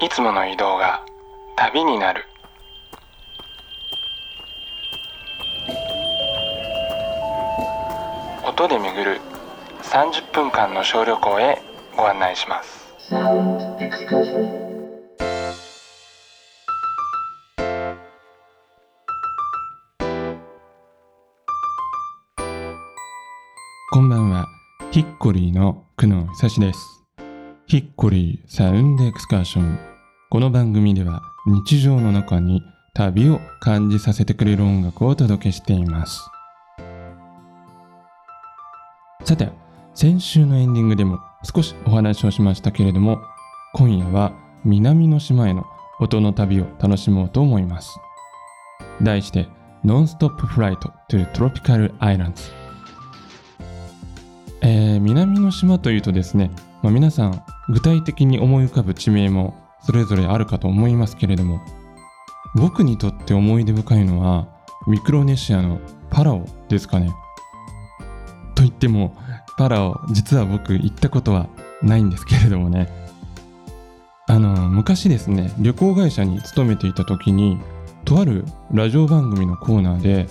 いつもの移動が旅になる音で巡る30分間の小旅行へご案内しますこんばんは。ヒッコリーの久野久志です。ヒッコリーサウンドエクスカーション。この番組では日常の中に旅を感じさせてくれる音楽をお届けしています。さて、先週のエンディングでも少しお話をしましたけれども、今夜は南の島への音の旅を楽しもうと思います。題して、ノンストップフライト to Tropical Islands。えー南の島というとですね、まあ、皆さん具体的に思い浮かぶ地名もそれぞれあるかと思いますけれども僕にとって思い出深いのはミクロネシアのパラオですかね。と言ってもパラオ実は僕行ったことはないんですけれどもね。あの昔ですね旅行会社に勤めていた時にとあるラジオ番組のコーナーで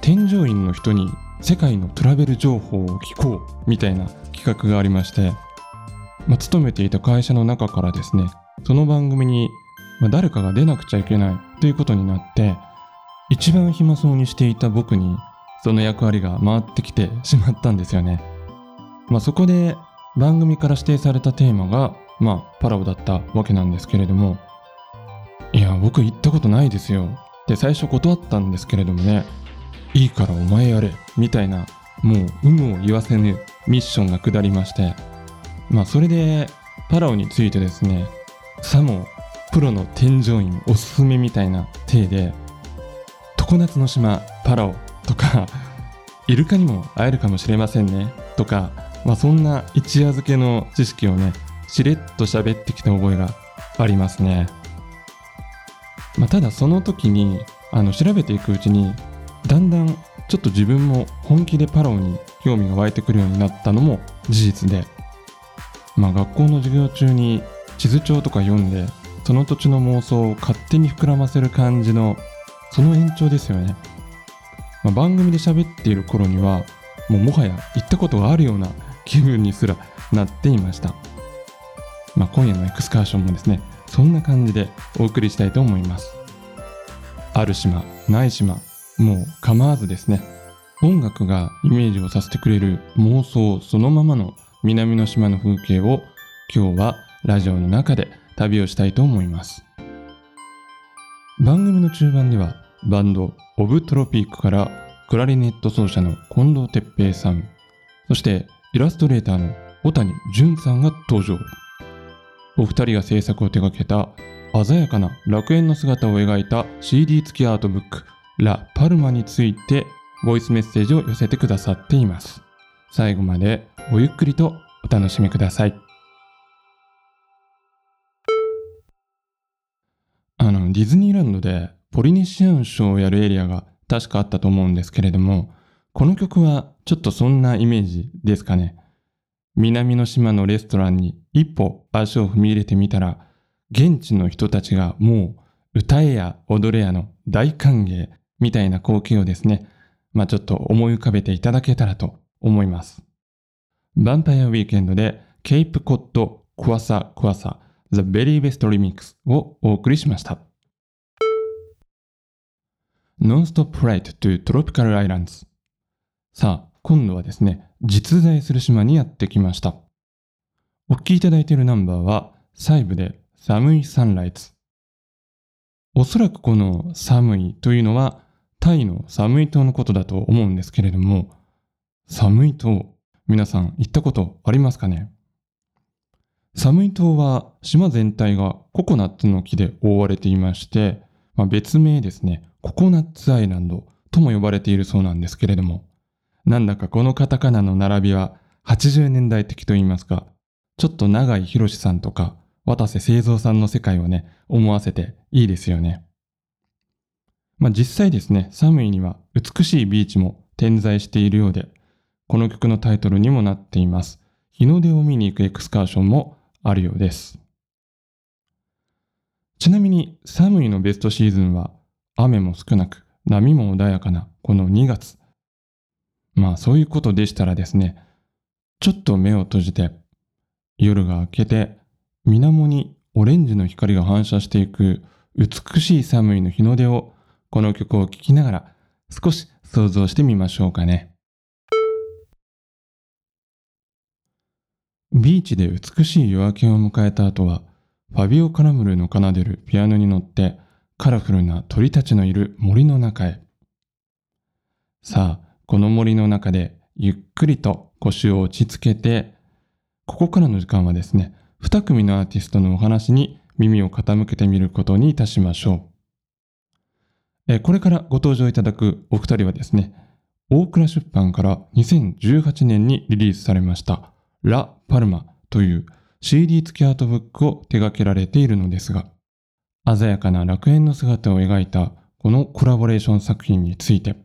添乗員の人に世界のトラベル情報を聞こうみたいな企画がありまして、まあ、勤めていた会社の中からですねその番組に、まあ誰かが出なくちゃいけないということになって一番暇そうにしていた僕にその役割が回ってきてしまったんですよね、まあ、そこで番組から指定されたテーマがまあパラオだったわけなんですけれどもいや僕行ったことないですよ。って最初断ったんですけれどもねいいからお前やれみたいなもう有無を言わせぬミッションが下りましてまあそれでパラオについてですねさもプロの添乗員おすすめみたいな体で常夏の島パラオとか イルカにも会えるかもしれませんねとかまあそんな一夜漬けの知識をねしれっと喋ってきた覚えがありますね。まあただその時にあの調べていくうちにだんだんちょっと自分も本気でパラオに興味が湧いてくるようになったのも事実で、まあ学校の授業中に地図帳とか読んで、その土地の妄想を勝手に膨らませる感じの、その延長ですよね。まあ、番組で喋っている頃には、もうもはや行ったことがあるような気分にすらなっていました。まあ今夜のエクスカーションもですね、そんな感じでお送りしたいと思います。ある島、ない島、もう構わずですね音楽がイメージをさせてくれる妄想そのままの南の島の風景を今日はラジオの中で旅をしたいと思います番組の中盤ではバンドオブトロピークからクラリネット奏者の近藤哲平さんそしてイラストレーターの小谷淳さんが登場お二人が制作を手掛けた鮮やかな楽園の姿を描いた CD 付きアートブックラ・パルマについてボイスメッセージを寄せてくださっています。最後までごゆっくりとお楽しみください。あの、ディズニーランドでポリネシアンショーをやるエリアが確かあったと思うんですけれども、この曲はちょっとそんなイメージですかね？南の島のレストランに一歩足を踏み入れてみたら、現地の人たちがもう歌えや踊れやの大歓迎みたいな光景をですね、まあちょっと思い浮かべていただけたらと思います。ヴァンパイアウィーケンドでケイプコットクワサクワサ The Very Best Remix をお送りしました。Non-Stop Flight to Tropical Islands さあ、今度はですね、実在する島にやってきました。お聴きいただいているナンバーは、サイブで寒いサンライズ。おそらくこの寒いというのはタイの寒い島のことだと思うんですけれども、寒い島、皆さん行ったことありますかね？寒い島は島全体がココナッツの木で覆われていまして、まあ、別名ですね、ココナッツアイランドとも呼ばれているそうなんですけれども、なんだかこのカタカナの並びは80年代的と言いますか、ちょっと長井博さんとか渡瀬製造さんの世界をね、思わせていいですよね。まあ実際ですね、サムイには美しいビーチも点在しているようで、この曲のタイトルにもなっています。日の出を見に行くエクスカーションもあるようです。ちなみに寒いのベストシーズンは雨も少なく波も穏やかなこの2月。まあそういうことでしたらですね、ちょっと目を閉じて夜が明けて水面にオレンジの光が反射していく美しい寒いの日の出をこの曲を聴きながら少し想像してみましょうかね。ビーチで美しい夜明けを迎えた後は、ファビオ・カラムルの奏でるピアノに乗ってカラフルな鳥たちのいる森の中へ。さあ、この森の中でゆっくりと腰を落ち着けて、ここからの時間はですね、二組のアーティストのお話に耳を傾けてみることにいたしましょう。えこれからご登場いただくお二人はですね、大倉出版から2018年にリリースされましたラ・パルマという CD 付きアートブックを手掛けられているのですが、鮮やかな楽園の姿を描いたこのコラボレーション作品について、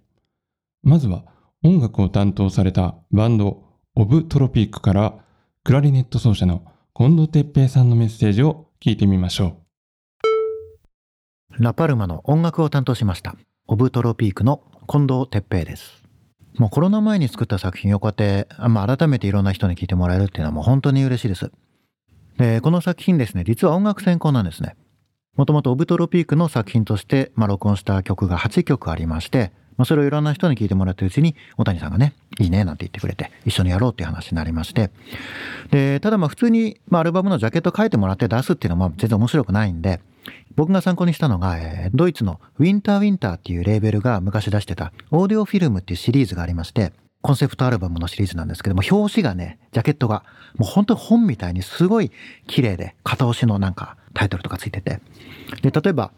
まずは音楽を担当されたバンドオブトロピークからクラリネット奏者の近藤哲平さんのメッセージを聞いてみましょう。ラパルマの音楽を担当しました。オブトロピークの近藤哲平です。もうコロナ前に作った作品をこうやって、まあ、改めていろんな人に聞いてもらえるっていうのはもう本当に嬉しいです。で、この作品ですね、実は音楽専攻なんですね。もともとオブトロピークの作品として、まあ、録音した曲が8曲ありまして、まあ、それをいろんな人に聞いてもらってるうちに、小谷さんがね、いいねなんて言ってくれて、一緒にやろうっていう話になりまして。で、ただまあ普通に、まあ、アルバムのジャケット書いてもらって出すっていうのは全然面白くないんで、僕が参考にしたのが、えー、ドイツのウィンターウィンターっていうレーベルが昔出してたオーディオフィルムっていうシリーズがありまして、コンセプトアルバムのシリーズなんですけども、表紙がね、ジャケットが、もう本当に本みたいにすごい綺麗で、片押しのなんかタイトルとかついてて。で、例えば、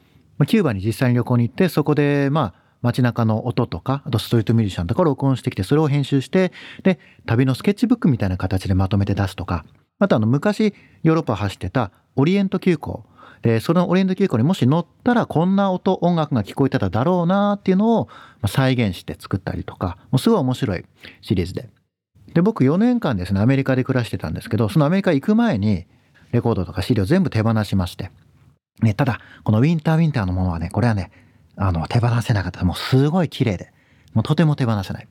キューバに実際に旅行に行って、そこで、まあ、街中の音とか、あとストリートミュージシャンとか録音してきて、それを編集して、で、旅のスケッチブックみたいな形でまとめて出すとか、あとあの、昔ヨーロッパ走ってたオリエント急行で、そのオリエント急行にもし乗ったらこんな音、音楽が聞こえてただろうなっていうのを再現して作ったりとか、もうすごい面白いシリーズで。で、僕4年間ですね、アメリカで暮らしてたんですけど、そのアメリカ行く前にレコードとか資料全部手放しまして。ね、ただ、このウィンターウィンターのものはね、これはね、あの、手放せなかった。もうすごい綺麗で、もうとても手放せない。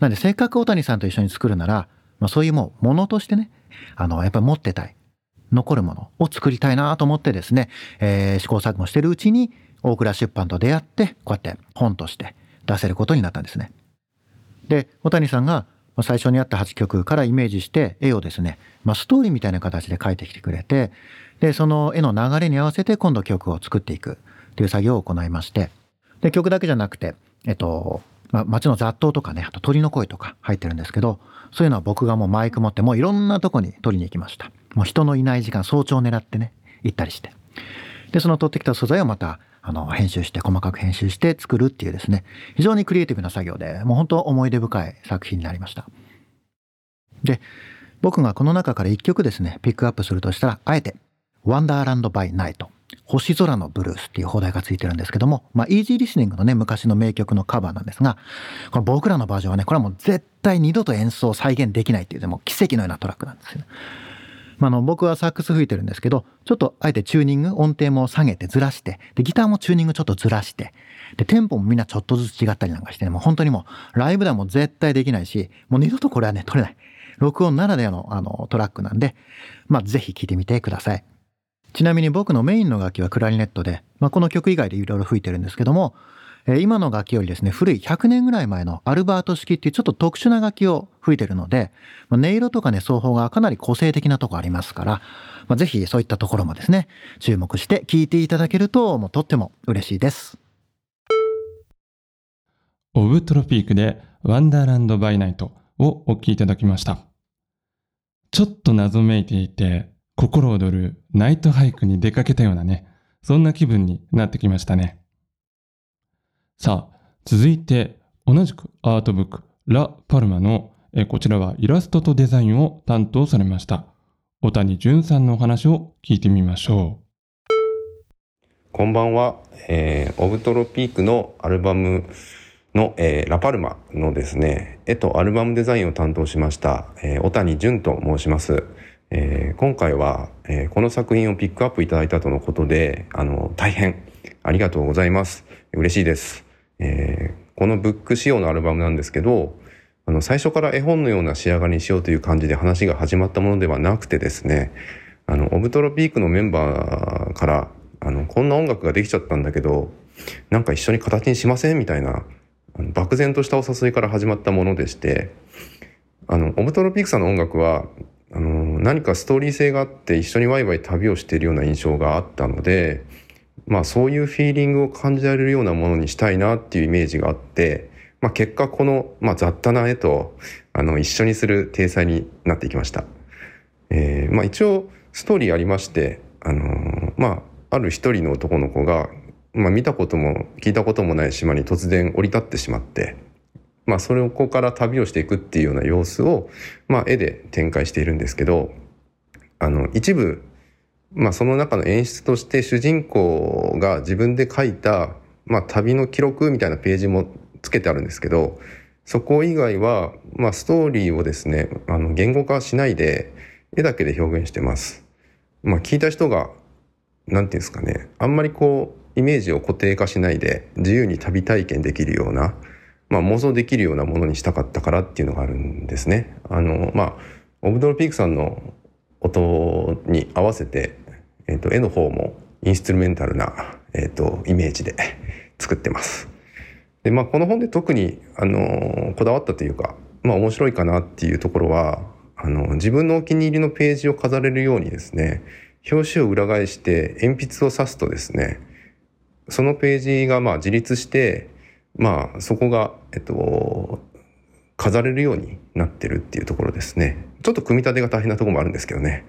なんで、せっかく大谷さんと一緒に作るなら、まあ、そういうもう、ものとしてね、あの、やっぱり持ってたい。残るものを作りたいなと思ってですね、えー、試行錯誤してるうちに大倉出版と出会ってこうやって本として出せることになったんですね。で小谷さんが最初にあった8曲からイメージして絵をですね、まあ、ストーリーみたいな形で描いてきてくれてでその絵の流れに合わせて今度曲を作っていくという作業を行いましてで曲だけじゃなくてえっとまあ、街の雑踏とかねあと鳥の声とか入ってるんですけどそういうのは僕がもうマイク持ってもういろんなとこに撮りに行きました。もう人のいない時間、早朝を狙ってね、行ったりして。で、その取ってきた素材をまた、あの、編集して、細かく編集して作るっていうですね、非常にクリエイティブな作業で、もう本当思い出深い作品になりました。で、僕がこの中から一曲ですね、ピックアップするとしたら、あえて、Wonderland by Night。星空のブルースっていう邦題がついてるんですけども、まあ、イージーリスニングのね、昔の名曲のカバーなんですが、この僕らのバージョンはね、これはもう絶対二度と演奏を再現できないっていう、でも奇跡のようなトラックなんですよ。ねまあ、の僕はサックス吹いてるんですけど、ちょっとあえてチューニング、音程も下げてずらして、で、ギターもチューニングちょっとずらして、で、テンポもみんなちょっとずつ違ったりなんかしてね、もう本当にもう、ライブでも絶対できないし、もう二度とこれはね、撮れない。録音ならではのあのトラックなんで、まあ、ぜひ聴いてみてください。ちなみに僕のメインの楽器はクラリネットで、まあ、この曲以外でいろいろ吹いてるんですけども、え今の楽器よりですね、古い100年ぐらい前のアルバート式っていうちょっと特殊な楽器を吹いてるので、ま、音色とかね、奏法がかなり個性的なとこありますから、まあ、ぜひそういったところもですね、注目して聴いていただけると、もうとっても嬉しいです。オブトロピークでワンダーランドバイナイトをお聴きいただきました。ちょっと謎めいていて、心躍るナイトハイクに出かけたようなね、そんな気分になってきましたね。さあ、続いて同じくアートブックラ・パルマのこちらはイラストとデザインを担当されました。小谷淳さんのお話を聞いてみましょう。こんばんは、えー、オブトロピークのアルバムの、えー、ラパルマのですね絵とアルバムデザインを担当しました、えー、小谷淳と申します。えー今回は、えーこの作品をピックアップいただいたとのことであの大変ありがとうございます。嬉しいです、えーこのブック仕様のアルバムなんですけどあの最初から絵本のような仕上がりにしようという感じで話が始まったものではなくてですねあのオブトロピークのメンバーからあのこんな音楽ができちゃったんだけどなんか一緒に形にしませんみたいな漠然としたお誘いから始まったものでしてあのオブトロピークさんの音楽はあの何かストーリー性があって一緒にワイワイ旅をしているような印象があったのでまあそういうフィーリングを感じられるようなものにしたいなっていうイメージがあって、まあ、結果この、まあ、雑多な絵とあの一緒にする体裁になっていきました。えーまあ、一応ストーリーありまして、あのーまあ、ある一人の男の子が、まあ、見たことも聞いたこともない島に突然降り立ってしまって、まあ、それをここから旅をしていくっていうような様子を、まあ、絵で展開しているんですけどあの一部、まあ、その中の演出として主人公が自分で描いた、まあ、旅の記録みたいなページもつけてあるんですけどそこ以外は、まあ、ストーリーをですねあの言語化しないで絵だけで表現してます。まあ、聞いた人がなんていうんですかねあんまりこうイメージを固定化しないで自由に旅体験できるような、まあ、妄想できるようなものにしたかったからっていうのがあるんですね。あのまあオブドロピークさんの音に合わせて、えー、と絵の方もインストゥルメンタルな、えー、とイメージで作ってます。でまあこの本で特にあのこだわったというか、まあ、面白いかなっていうところはあの自分のお気に入りのページを飾れるようにですね表紙を裏返して鉛筆を刺すとですねそのページがまあ自立してまあそこがえっと飾れるようになってるっていうところですねちょっと組み立てが大変なところもあるんですけどね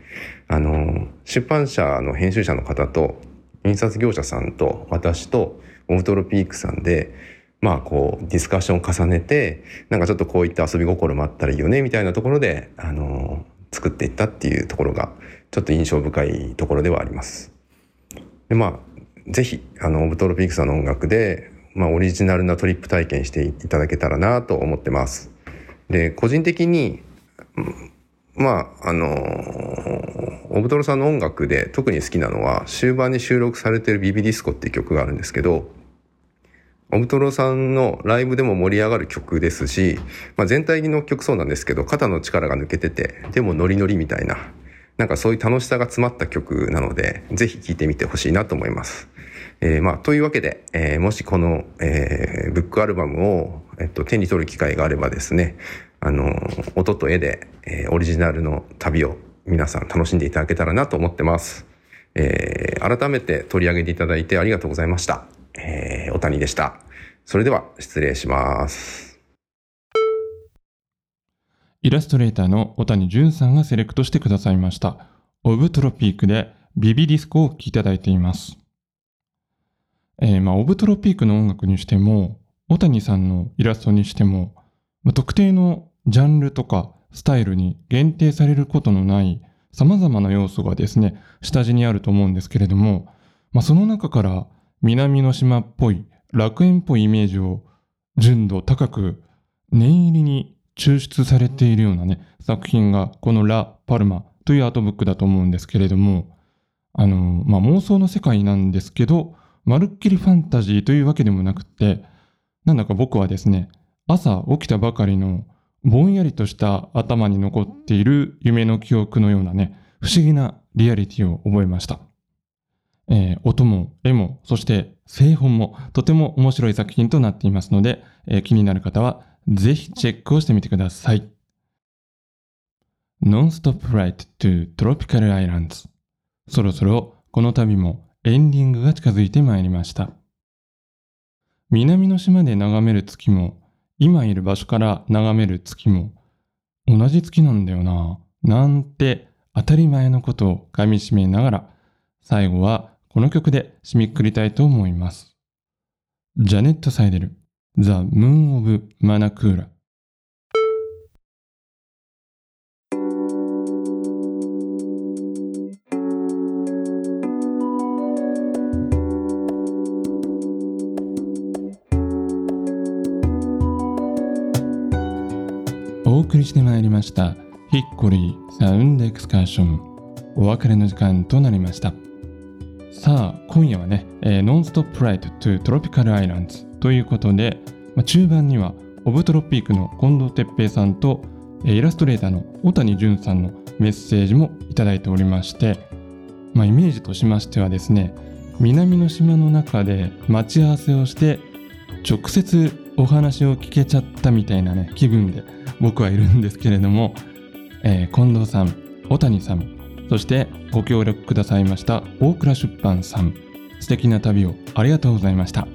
あの出版社の編集者の方と印刷業者さんと私とオブトロピークさんでまあこうディスカッションを重ねてなんかちょっとこういった遊び心もあったらいいよねみたいなところであの作っていったっていうところがちょっと印象深いところではあります。でまあぜひあのオブトロピークさんの音楽で、まあ、オリジナルなトリップ体験していただけたらなと思ってます。で個人的にまああのオブトロさんの音楽で特に好きなのは終盤に収録されてる「ビビディスコ」っていう曲があるんですけどオブトロさんのライブでも盛り上がる曲ですし、まあ、全体の曲そうなんですけど肩の力が抜けててでもノリノリみたいななんかそういう楽しさが詰まった曲なのでぜひ聴いてみてほしいなと思います。えーまあ、というわけで、えーもしこの、えーブックアルバムを、えっと、手に取る機会があればですねあの音と絵で、えーオリジナルの旅を皆さん楽しんでいただけたらなと思ってます。えー改めて取り上げていただいてありがとうございました。えー、お谷でした。それでは失礼します。イラストレーターの小谷淳さんがセレクトしてくださいました。オブトロピークでビビディスコを聴きいただいています。えーまあ、オブトロピークの音楽にしても、小谷さんのイラストにしても、まあ、特定のジャンルとかスタイルに限定されることのない様々な要素がですね、下地にあると思うんですけれども、まあ、その中から南の島っぽい楽園っぽいイメージを純度高く念入りに抽出されているようなね、作品がこのラ・パルマというアートブックだと思うんですけれども、あの、まあ、妄想の世界なんですけど、まるっきりファンタジーというわけでもなくて、なんだか僕はですね、朝起きたばかりのぼんやりとした頭に残っている夢の記憶のようなね、不思議なリアリティを覚えました。えー音も絵も、そして製本もとても面白い作品となっていますので、えー気になる方はぜひチェックをしてみてください。Non-Stop Flight to Tropical Islands そろそろこの旅もエンディングが近づいてまいりました。南の島で眺める月も、今いる場所から眺める月も、同じ月なんだよな、なんて当たり前のことを噛み締めながら、最後はこの曲で締めくくりたいと思います。ジャネット・サイデル、The Moon of Manakura。お送りしてまいりました Hickory Sound Excursion お別れの時間となりました。さあ今夜はね、えー、 Non-stop Flight to Tropical Islands ということで、まあ、中盤には Of Tropique の近藤哲平さんとえイラストレーターの小谷淳さんのメッセージもいただいておりまして、まあ、イメージとしましてはですね南の島の中で待ち合わせをして直接お話を聞けちゃったみたいなね気分で僕はいるんですけれども、えー、近藤さん小谷さんそしてご協力くださいました大倉出版さん素敵な旅をありがとうございました、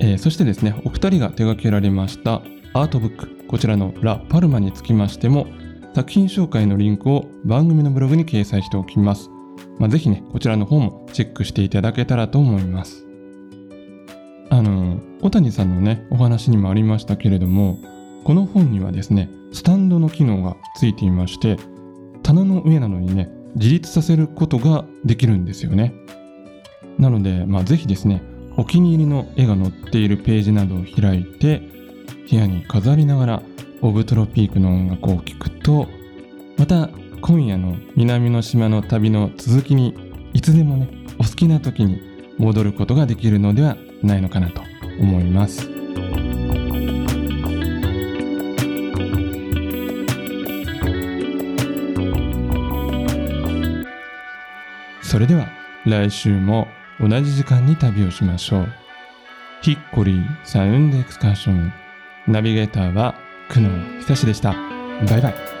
えー、そしてですねお二人が手掛けられましたアートブックこちらのラ・パルマにつきましても作品紹介のリンクを番組のブログに掲載しておきます。まあ、ぜひね、こちらの方もチェックしていただけたらと思います。あの、小谷さんのね、お話にもありましたけれども、この本にはですね、スタンドの機能がついていまして、棚の上なのにね、自立させることができるんですよね。なので、まあ、ぜひですね、お気に入りの絵が載っているページなどを開いて、部屋に飾りながらオブトロピークの音楽を聴くとまた今夜の南の島の旅の続きにいつでもねお好きな時に戻ることができるのではないのかなと思いますそれでは来週も同じ時間に旅をしましょうヒッコリーサウンドエクスカーションナビゲーターは久野久志でした。バイバイ。